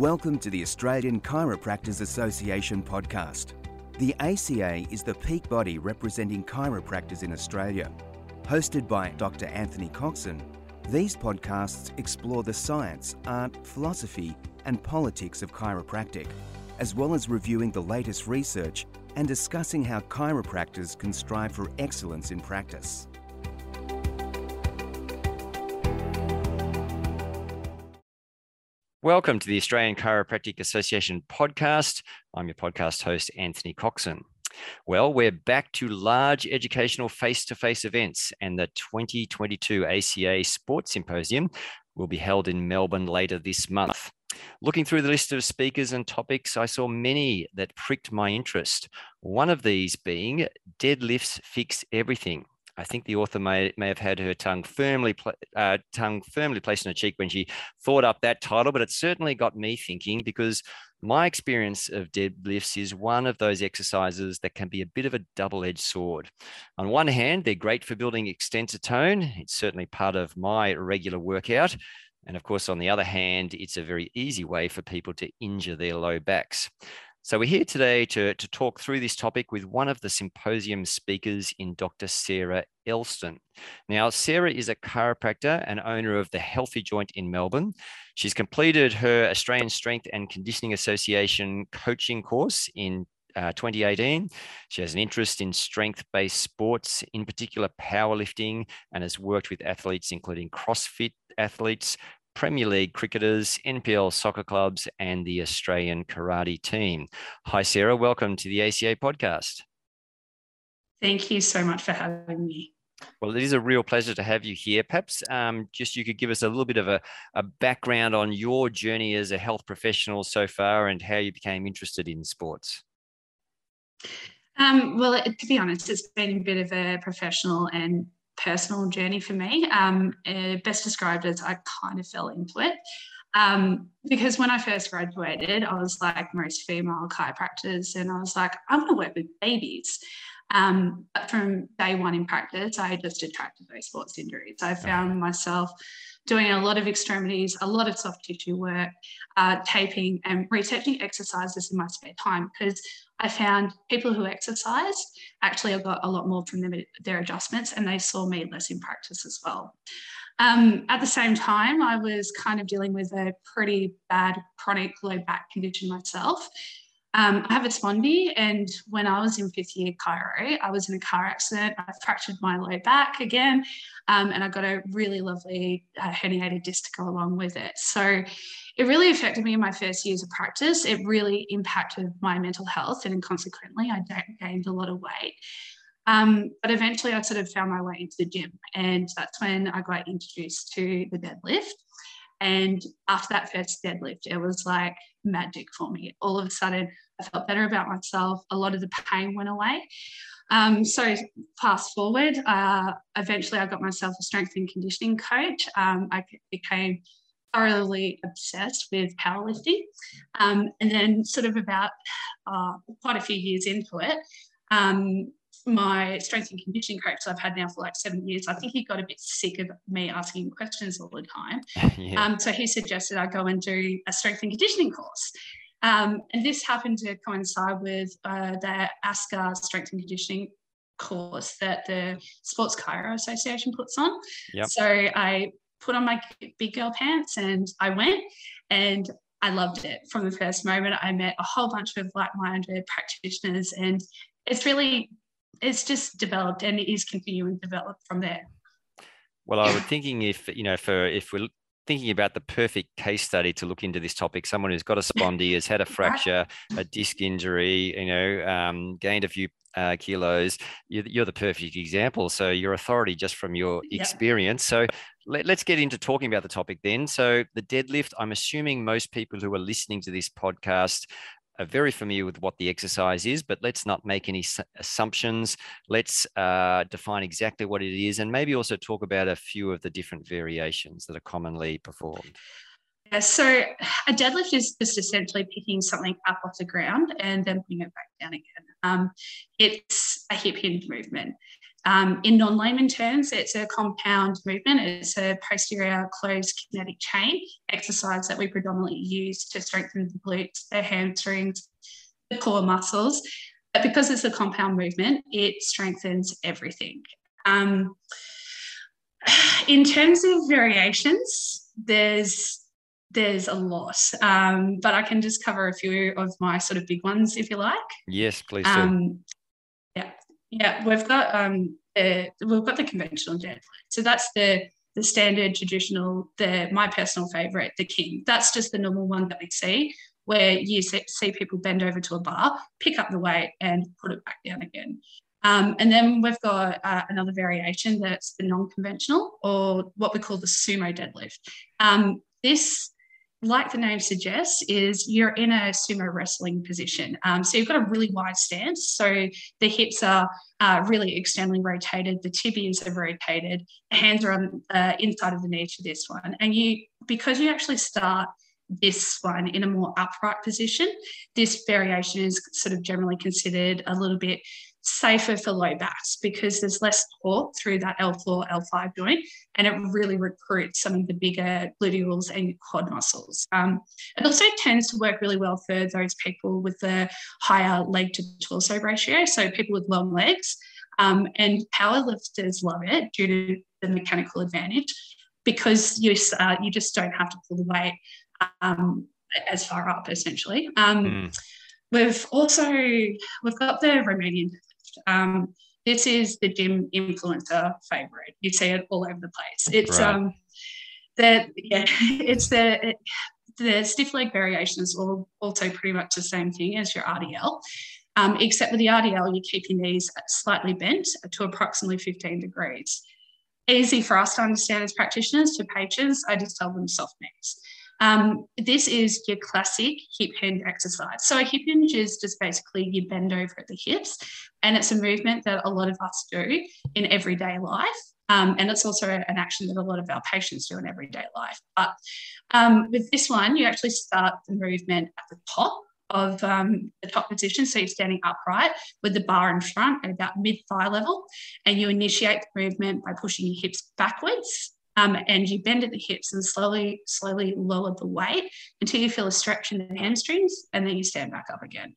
Welcome to the Australian Chiropractors Association podcast. The ACA is the peak body representing chiropractors in Australia. Hosted by Dr. Anthony Coxon, these podcasts explore the science, art, philosophy, and politics of chiropractic, as well as reviewing the latest research and discussing how chiropractors can strive for excellence in practice. Welcome to the Australian Chiropractic Association podcast. I'm your podcast host, Anthony Coxon. Well, we're back to large educational face to face events, and the 2022 ACA Sports Symposium will be held in Melbourne later this month. Looking through the list of speakers and topics, I saw many that pricked my interest. One of these being Deadlifts Fix Everything. I think the author may, may have had her tongue firmly uh, tongue firmly placed in her cheek when she thought up that title, but it certainly got me thinking because my experience of deadlifts is one of those exercises that can be a bit of a double-edged sword. On one hand, they're great for building extensor tone. It's certainly part of my regular workout. And of course, on the other hand, it's a very easy way for people to injure their low backs. So we're here today to, to talk through this topic with one of the symposium speakers in Dr. Sarah Elston. Now, Sarah is a chiropractor and owner of the Healthy Joint in Melbourne. She's completed her Australian Strength and Conditioning Association coaching course in uh, 2018. She has an interest in strength based sports, in particular powerlifting, and has worked with athletes including CrossFit athletes, Premier League cricketers, NPL soccer clubs, and the Australian karate team. Hi, Sarah. Welcome to the ACA podcast. Thank you so much for having me. Well, it is a real pleasure to have you here. Perhaps um, just you could give us a little bit of a, a background on your journey as a health professional so far and how you became interested in sports. Um, well, to be honest, it's been a bit of a professional and personal journey for me. Um, uh, best described as I kind of fell into it. Um, because when I first graduated, I was like most female chiropractors, and I was like, I want to work with babies. Um, but from day one in practice, I just attracted those sports injuries. I found myself doing a lot of extremities, a lot of soft tissue work, uh, taping, and researching exercises in my spare time because I found people who exercise actually got a lot more from them, their adjustments and they saw me less in practice as well. Um, at the same time, I was kind of dealing with a pretty bad chronic low back condition myself. Um, I have a spondy, and when I was in fifth year chiro, I was in a car accident. I fractured my low back again, um, and I got a really lovely uh, herniated disc to go along with it. So it really affected me in my first years of practice. It really impacted my mental health, and consequently, I gained a lot of weight. Um, but eventually, I sort of found my way into the gym, and that's when I got introduced to the deadlift. And after that first deadlift, it was like magic for me. All of a sudden, I felt better about myself. A lot of the pain went away. Um, so fast forward, uh, eventually I got myself a strength and conditioning coach. Um, I became thoroughly obsessed with powerlifting. Um, and then sort of about uh, quite a few years into it, um, my strength and conditioning coach I've had now for like seven years, I think he got a bit sick of me asking questions all the time. yeah. um, so he suggested I go and do a strength and conditioning course. Um, and this happened to coincide with uh, the ASCA strength and conditioning course that the Sports Chiro Association puts on. Yep. So I put on my big girl pants and I went and I loved it from the first moment. I met a whole bunch of like-minded practitioners and it's really it's just developed and it is continuing to develop from there. Well, I was thinking if you know, for if we're thinking about the perfect case study to look into this topic, someone who's got a spondy, has had a fracture, a disc injury, you know, um, gained a few uh, kilos, you're, you're, the perfect example. So your authority just from your experience. So let, us get into talking about the topic then. So the deadlift, I'm assuming most people who are listening to this podcast are very familiar with what the exercise is, but let's not make any assumptions. Let's uh, define exactly what it is and maybe also talk about a few of the different variations that are commonly performed. Yeah, so a deadlift is just essentially picking something up off the ground and then putting it back down again. Um, it's a hip hinge movement. Um, in non layman terms, it's a compound movement. It's a posterior closed kinetic chain exercise that we predominantly use to strengthen the glutes, the hamstrings, the core muscles. But because it's a compound movement, it strengthens everything. Um, in terms of variations, there's there's a lot, um, but I can just cover a few of my sort of big ones if you like. Yes, please do. Um, yeah, we've got um, the, we've got the conventional deadlift. So that's the the standard traditional, the my personal favorite, the king. That's just the normal one that we see, where you see people bend over to a bar, pick up the weight, and put it back down again. Um, and then we've got uh, another variation that's the non-conventional, or what we call the sumo deadlift. Um, this like the name suggests, is you're in a sumo wrestling position. Um, so you've got a really wide stance. So the hips are uh, really externally rotated, the tibias are rotated, the hands are on the uh, inside of the knee for this one. And you, because you actually start this one in a more upright position, this variation is sort of generally considered a little bit safer for low backs because there's less torque through that L4, L5 joint, and it really recruits some of the bigger gluteals and quad muscles. Um, it also tends to work really well for those people with the higher leg to torso ratio, so people with long legs. Um, and powerlifters love it due to the mechanical advantage because you, uh, you just don't have to pull the weight um, as far up essentially. Um, mm. We've also we've got the Romanian um, this is the gym influencer favorite. You see it all over the place. It's right. um, the yeah, it's the the stiff leg variation is all, also pretty much the same thing as your RDL, um, except with the RDL you keep your knees slightly bent to approximately 15 degrees. Easy for us to understand as practitioners. To patients, I just tell them soft knees. Um, this is your classic hip hinge exercise. So a hip hinge is just basically you bend over at the hips, and it's a movement that a lot of us do in everyday life. Um, and it's also an action that a lot of our patients do in everyday life. But um, with this one, you actually start the movement at the top of um, the top position. So you're standing upright with the bar in front at about mid thigh level, and you initiate the movement by pushing your hips backwards um, and you bend at the hips and slowly, slowly lower the weight until you feel a stretch in the hamstrings, and then you stand back up again.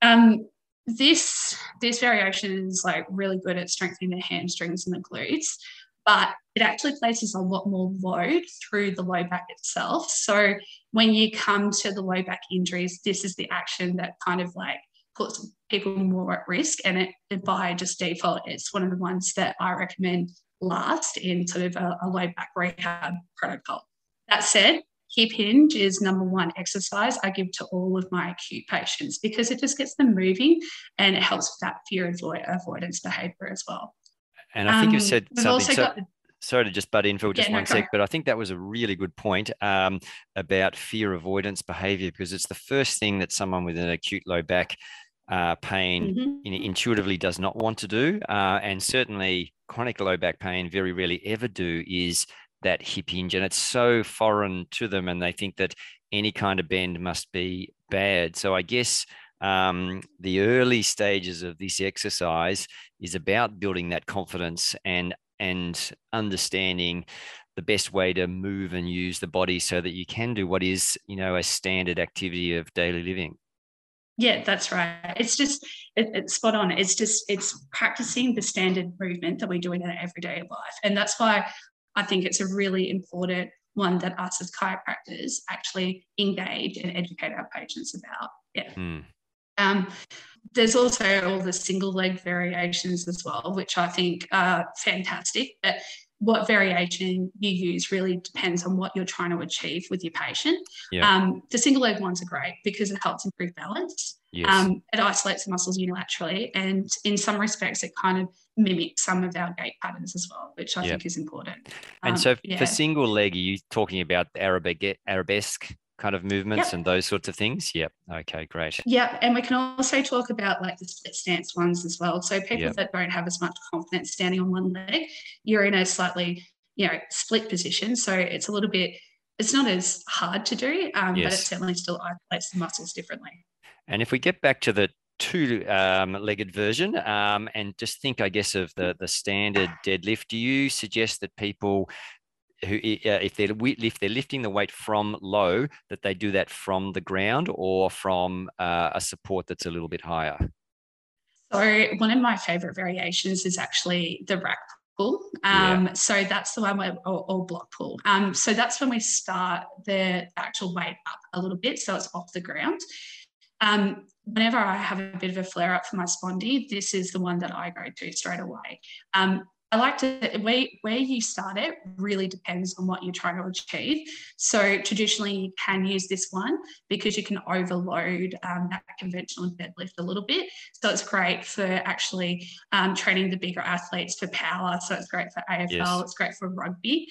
Um, this this variation is like really good at strengthening the hamstrings and the glutes, but it actually places a lot more load through the low back itself. So when you come to the low back injuries, this is the action that kind of like puts people more at risk, and it by just default, it's one of the ones that I recommend last in sort of a, a low back rehab protocol. That said, hip hinge is number one exercise I give to all of my acute patients because it just gets them moving and it helps with that fear avoidance behavior as well. And I think um, you said something. So, the, sorry to just butt in for just yeah, one no, sec, but I think that was a really good point um, about fear avoidance behavior because it's the first thing that someone with an acute low back uh, pain mm-hmm. intuitively does not want to do. Uh, and certainly chronic low back pain very rarely ever do is that hip hinge. And it's so foreign to them. And they think that any kind of bend must be bad. So I guess um, the early stages of this exercise is about building that confidence and and understanding the best way to move and use the body so that you can do what is you know a standard activity of daily living yeah, that's right. It's just it, it's spot on. It's just it's practicing the standard movement that we do in our everyday life, and that's why I think it's a really important one that us as chiropractors actually engage and educate our patients about. Yeah. Mm. Um, there's also all the single leg variations as well, which I think are fantastic. But what variation you use really depends on what you're trying to achieve with your patient. Yeah. Um, the single leg ones are great because it helps improve balance. Yes. Um, it isolates the muscles unilaterally, and in some respects, it kind of mimics some of our gait patterns as well, which I yep. think is important. And um, so, yeah. for single leg, are you talking about Arabic, arabesque kind of movements yep. and those sorts of things. Yep. Okay, great. Yep. And we can also talk about like the split stance ones as well. So people yep. that don't have as much confidence standing on one leg, you're in a slightly, you know, split position. So it's a little bit, it's not as hard to do, um, yes. but it certainly still isolates the muscles differently. And if we get back to the two um, legged version um, and just think i guess of the the standard deadlift do you suggest that people who uh, if they're if they're lifting the weight from low that they do that from the ground or from uh, a support that's a little bit higher so one of my favorite variations is actually the rack pull. Um, yeah. So that's the one where, or, or block pull. Um, so that's when we start the actual weight up a little bit, so it's off the ground. Um, whenever I have a bit of a flare up for my spondy, this is the one that I go to straight away. Um, I like to where where you start it really depends on what you're trying to achieve. So traditionally, you can use this one because you can overload um, that conventional deadlift a little bit. So it's great for actually um, training the bigger athletes for power. So it's great for AFL. Yes. It's great for rugby.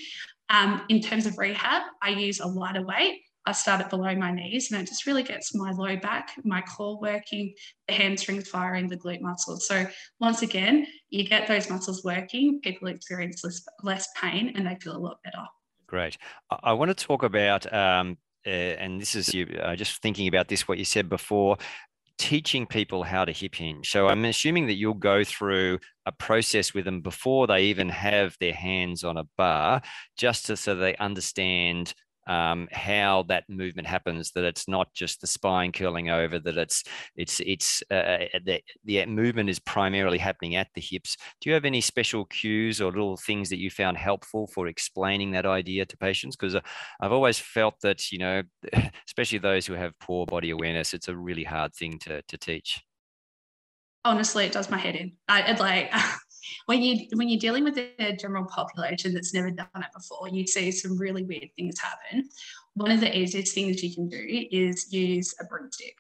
Um, in terms of rehab, I use a lighter weight. I start it below my knees and it just really gets my low back, my core working, the hamstrings firing, the glute muscles. So once again, you get those muscles working, people experience less, less pain and they feel a lot better. Great. I want to talk about, um, uh, and this is you uh, just thinking about this, what you said before, teaching people how to hip hinge. So I'm assuming that you'll go through a process with them before they even have their hands on a bar, just to, so they understand um, how that movement happens that it's not just the spine curling over that it's it's it's uh, uh, uh, the, the movement is primarily happening at the hips. Do you have any special cues or little things that you found helpful for explaining that idea to patients? Because uh, i've always felt that you know especially those who have poor body awareness it's a really hard thing to, to teach. Honestly it does my head in. I, like when you when you're dealing with a general population that's never done it before, you see some really weird things happen. One of the easiest things you can do is use a broomstick.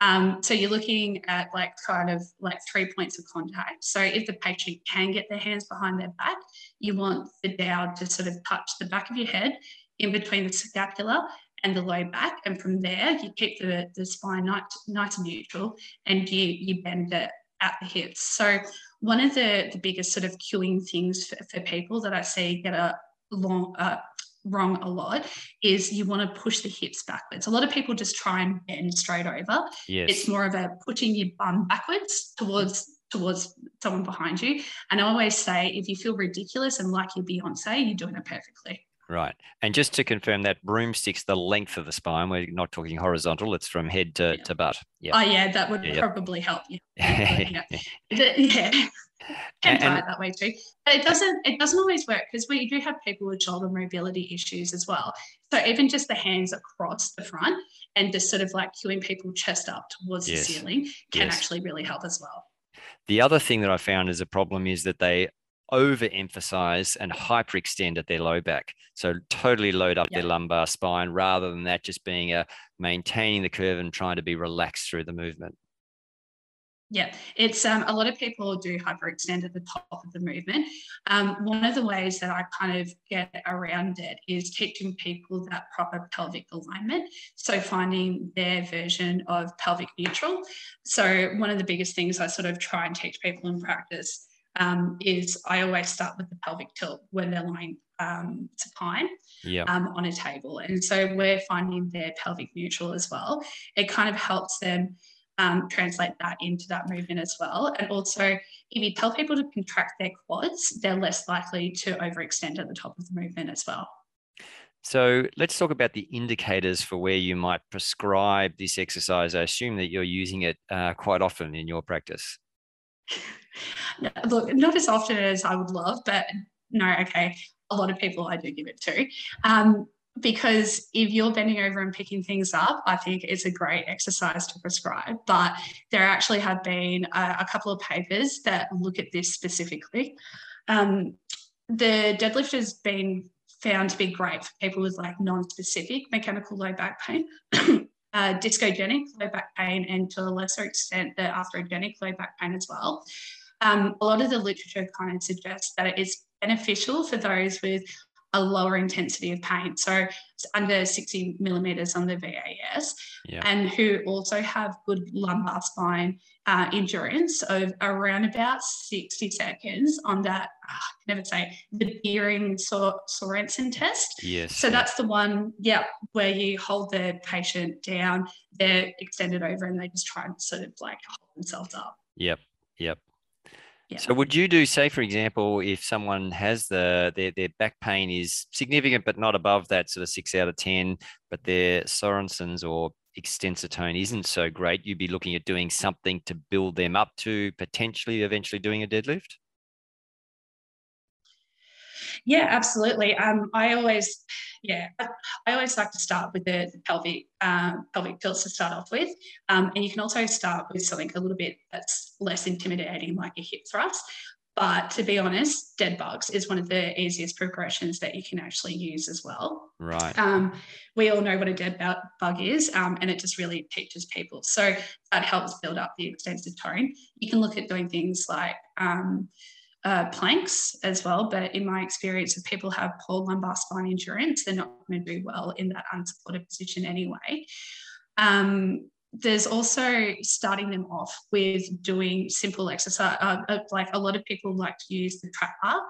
Um, so you're looking at like kind of like three points of contact. So if the patient can get their hands behind their back, you want the dowel to sort of touch the back of your head in between the scapula and the low back. And from there, you keep the, the spine nice, nice and neutral and you, you bend it at the hips. So one of the, the biggest sort of cueing things for, for people that I see get a long uh, wrong a lot is you want to push the hips backwards. A lot of people just try and bend straight over. Yes. It's more of a pushing your bum backwards towards towards someone behind you. And I always say if you feel ridiculous and like you're Beyonce, you're doing it perfectly. Right. And just to confirm that broomstick's the length of the spine. We're not talking horizontal, it's from head to, yeah. to butt. Yeah. Oh yeah, that would yeah, probably help you. yeah. yeah. Can try it that way too. But it doesn't it doesn't always work because we do have people with shoulder mobility issues as well. So even just the hands across the front and just sort of like cueing people chest up towards yes. the ceiling can yes. actually really help as well. The other thing that I found as a problem is that they overemphasize and hyperextend at their low back. So totally load up their lumbar spine rather than that just being a maintaining the curve and trying to be relaxed through the movement. Yeah, it's um, a lot of people do hyperextend at the top of the movement. Um, one of the ways that I kind of get around it is teaching people that proper pelvic alignment. So finding their version of pelvic neutral. So one of the biggest things I sort of try and teach people in practice um, is I always start with the pelvic tilt when they're lying um, supine um, on a table. And so we're finding their pelvic neutral as well. It kind of helps them um, translate that into that movement as well. And also, if you tell people to contract their quads, they're less likely to overextend at the top of the movement as well. So let's talk about the indicators for where you might prescribe this exercise. I assume that you're using it uh, quite often in your practice. Look, not as often as I would love, but no, okay. A lot of people I do give it to. Um, because if you're bending over and picking things up, I think it's a great exercise to prescribe. But there actually have been a, a couple of papers that look at this specifically. Um, the deadlift has been found to be great for people with like non-specific mechanical low back pain. uh, discogenic low back pain and to a lesser extent the arthrogenic low back pain as well. Um, a lot of the literature kind of suggests that it is beneficial for those with a lower intensity of pain, so it's under 60 millimeters on the VAS, yeah. and who also have good lumbar spine uh, endurance of around about 60 seconds on that, oh, I can never say, the Biering Sorensen test. Yes. So that's the one, yeah, where you hold the patient down, they're extended over and they just try and sort of like hold themselves up. Yep. Yep. Yeah. So would you do, say, for example, if someone has the their, their back pain is significant but not above that sort of six out of ten, but their Sorensen's or extensor tone isn't so great, you'd be looking at doing something to build them up to potentially eventually doing a deadlift? Yeah, absolutely. Um, I always, yeah, I, I, always like to start with the, pelvic um, pelvic tilts to start off with, um, and you can also start with something a little bit that's less intimidating, like a hip thrust. But to be honest, dead bugs is one of the easiest progressions that you can actually use as well. Right. Um, we all know what a dead bug is, um, and it just really teaches people. So that helps build up the extensor tone. You can look at doing things like um, uh, planks as well, but in my experience, if people have poor lumbar spine endurance, they're not going to do well in that unsupported position anyway. Um, there's also starting them off with doing simple exercise. Uh, uh, like a lot of people like to use the trap bar,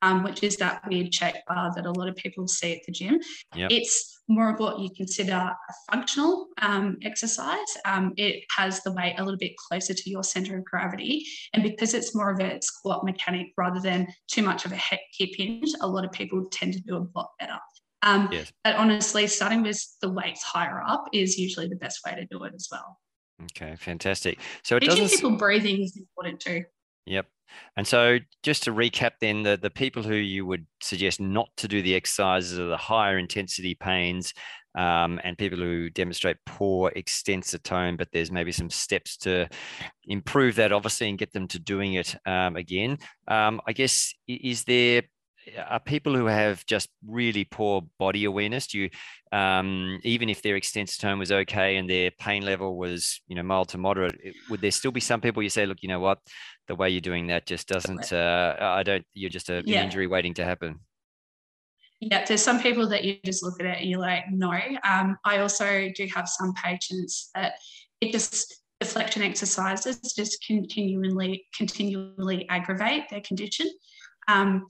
um, which is that weird shape bar that a lot of people see at the gym. Yep. It's more of what you consider a functional um, exercise. Um, it has the weight a little bit closer to your center of gravity. And because it's more of a squat mechanic rather than too much of a hip hinge, a lot of people tend to do a lot better. Um, yes. But honestly, starting with the weights higher up is usually the best way to do it as well. Okay, fantastic. So it Teaching doesn't. people breathing is important too. Yep. And so, just to recap, then the, the people who you would suggest not to do the exercises are the higher intensity pains um, and people who demonstrate poor extensor tone, but there's maybe some steps to improve that, obviously, and get them to doing it um, again. Um, I guess, is there are people who have just really poor body awareness do you um, even if their extensor tone was okay and their pain level was you know mild to moderate would there still be some people you say look you know what? The way you're doing that just doesn't uh, i don't you're just a, yeah. an injury waiting to happen. Yeah there's some people that you just look at it and you're like no. Um, i also do have some patients that it just deflection exercises just continually continually aggravate their condition. Um,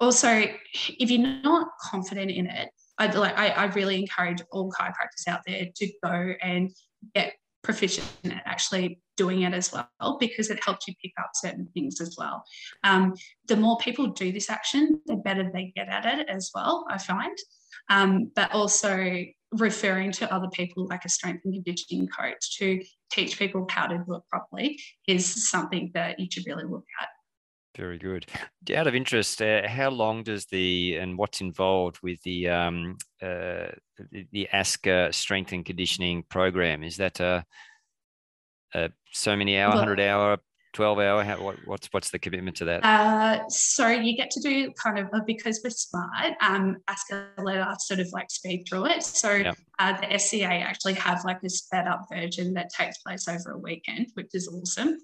also, if you're not confident in it, I like I, I really encourage all chiropractors out there to go and get proficient at actually doing it as well because it helps you pick up certain things as well. Um, the more people do this action, the better they get at it as well, I find. Um, but also referring to other people like a strength and conditioning coach to teach people how to do it properly is something that you should really look at. Very good. Out of interest, uh, how long does the and what's involved with the um, uh, the, the ASCA strength and conditioning program? Is that a, a so many hour, hundred hour, twelve hour? How, what, what's what's the commitment to that? Uh, so you get to do kind of because we're smart. Um, ASCA let us sort of like speed through it. So yep. uh, the SCA actually have like a sped up version that takes place over a weekend, which is awesome.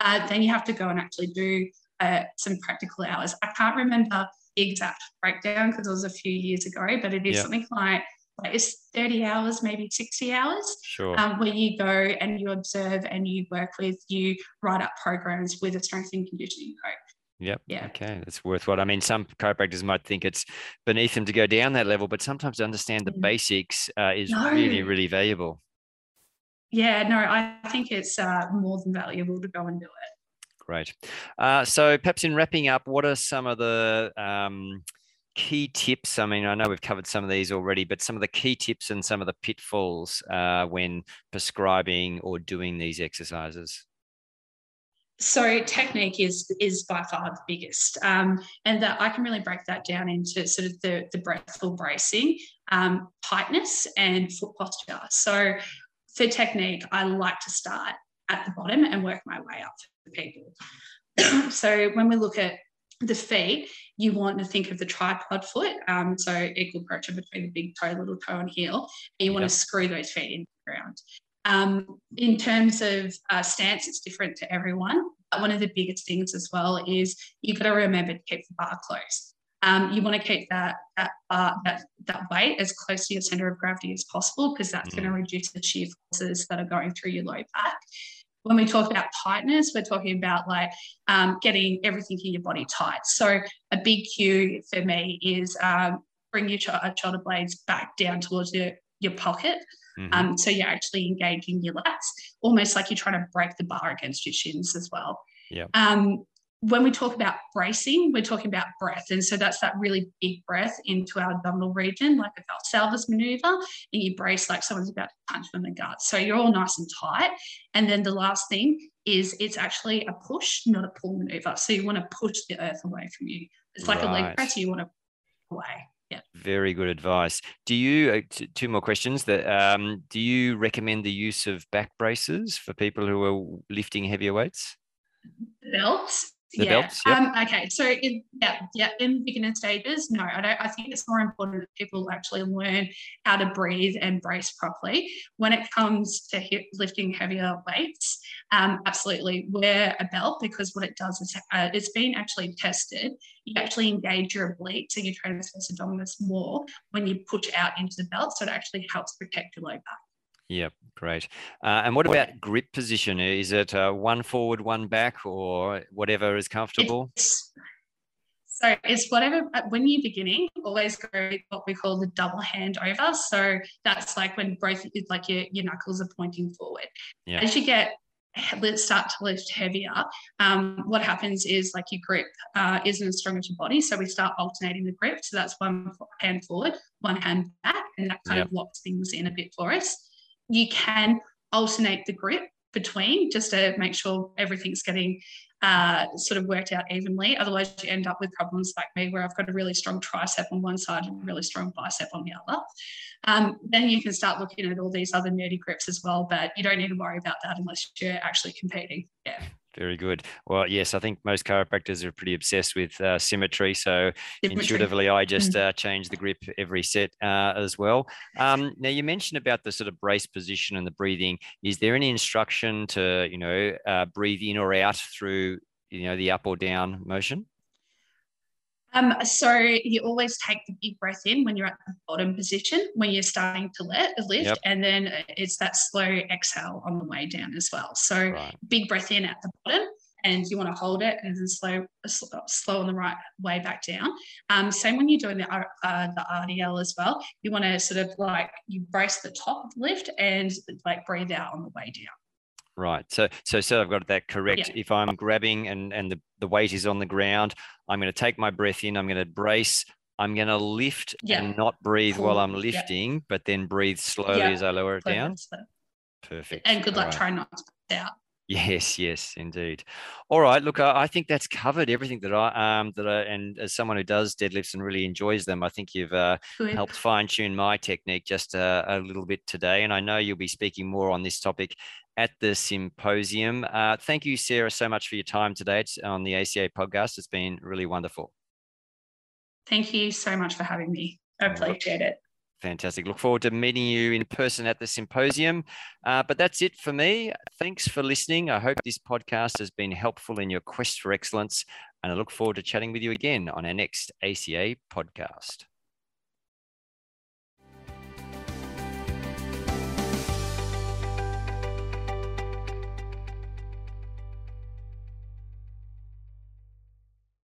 Uh, then you have to go and actually do uh, some practical hours. I can't remember the exact breakdown because it was a few years ago, but it is something like like it's 30 hours, maybe 60 hours, sure. um, where you go and you observe and you work with, you write up programs with a strength and conditioning coach. Yep. Yeah. Okay. That's worthwhile. I mean, some chiropractors might think it's beneath them to go down that level, but sometimes to understand the mm. basics uh, is no. really, really valuable. Yeah. No, I think it's uh, more than valuable to go and do it. Great. Uh, so perhaps in wrapping up, what are some of the um, key tips? I mean, I know we've covered some of these already, but some of the key tips and some of the pitfalls uh, when prescribing or doing these exercises. So technique is is by far the biggest, um, and that I can really break that down into sort of the the breathful bracing, um, tightness, and foot posture. So for technique, I like to start at the bottom and work my way up people. so when we look at the feet, you want to think of the tripod foot, um, so equal pressure between the big toe, little toe, and heel, and you want yep. to screw those feet into the ground. Um, in terms of uh, stance, it's different to everyone. But one of the biggest things as well is you've got to remember to keep the bar close. Um, you want to keep that that, uh, that that weight as close to your center of gravity as possible because that's mm. going to reduce the shear forces that are going through your low back. When we talk about tightness, we're talking about like um, getting everything in your body tight. So a big cue for me is um, bring your uh, shoulder blades back down towards your, your pocket. Mm-hmm. Um, so you're actually engaging your lats, almost like you're trying to break the bar against your shins as well. Yeah. Um, when we talk about bracing, we're talking about breath. And so that's that really big breath into our abdominal region, like a Valsalva's maneuver, and you brace like someone's about to punch from the gut. So you're all nice and tight. And then the last thing is it's actually a push, not a pull maneuver. So you want to push the earth away from you. It's like right. a leg press, you want to away. Yeah. Very good advice. Do you uh, t- two more questions that um, do you recommend the use of back braces for people who are lifting heavier weights? Belts the yeah. belts. Yep. Um, okay. So in, yeah, yeah, in beginner stages, no, I don't. I think it's more important that people actually learn how to breathe and brace properly. When it comes to hip, lifting heavier weights, um, absolutely wear a belt because what it does is uh, it's been actually tested. You actually engage your obliques and your transverse abdominis more when you push out into the belt, so it actually helps protect your low back. Yep, great. Uh, and what about grip position? Is it uh, one forward, one back, or whatever is comfortable? It's, so it's whatever. Uh, when you're beginning, always go what we call the double hand over. So that's like when both like your, your knuckles are pointing forward. Yeah. As you get let's start to lift heavier, um, what happens is like your grip uh, isn't as strong as your body. So we start alternating the grip. So that's one hand forward, one hand back, and that kind yep. of locks things in a bit for us you can alternate the grip between just to make sure everything's getting uh, sort of worked out evenly. Otherwise, you end up with problems like me where I've got a really strong tricep on one side and a really strong bicep on the other. Um, then you can start looking at all these other nerdy grips as well, but you don't need to worry about that unless you're actually competing. Yeah. Very good. Well, yes, I think most chiropractors are pretty obsessed with uh, symmetry. So symmetry. intuitively, I just mm. uh, change the grip every set uh, as well. Um, now, you mentioned about the sort of brace position and the breathing. Is there any instruction to, you know, uh, breathe in or out through, you know, the up or down motion? Um, so you always take the big breath in when you're at the bottom position when you're starting to let lift, yep. and then it's that slow exhale on the way down as well. So right. big breath in at the bottom, and you want to hold it and then slow slow on the right way back down. Um, same when you're doing the uh, the RDL as well. You want to sort of like you brace the top of the lift and like breathe out on the way down. Right. So, so, so I've got that correct. Yeah. If I'm grabbing and and the, the weight is on the ground, I'm going to take my breath in. I'm going to brace. I'm going to lift yeah. and not breathe cool. while I'm lifting, yeah. but then breathe slowly as I lower it down. Perfect. And good luck right. trying not to out. Yes, yes, indeed. All right. Look, I, I, think that's covered everything that I um that I and as someone who does deadlifts and really enjoys them, I think you've uh, helped fine tune my technique just uh, a little bit today. And I know you'll be speaking more on this topic at the symposium. Uh, thank you, Sarah, so much for your time today on the ACA podcast. It's been really wonderful. Thank you so much for having me. I appreciate it. Fantastic. Look forward to meeting you in person at the symposium. Uh, but that's it for me. Thanks for listening. I hope this podcast has been helpful in your quest for excellence. And I look forward to chatting with you again on our next ACA podcast.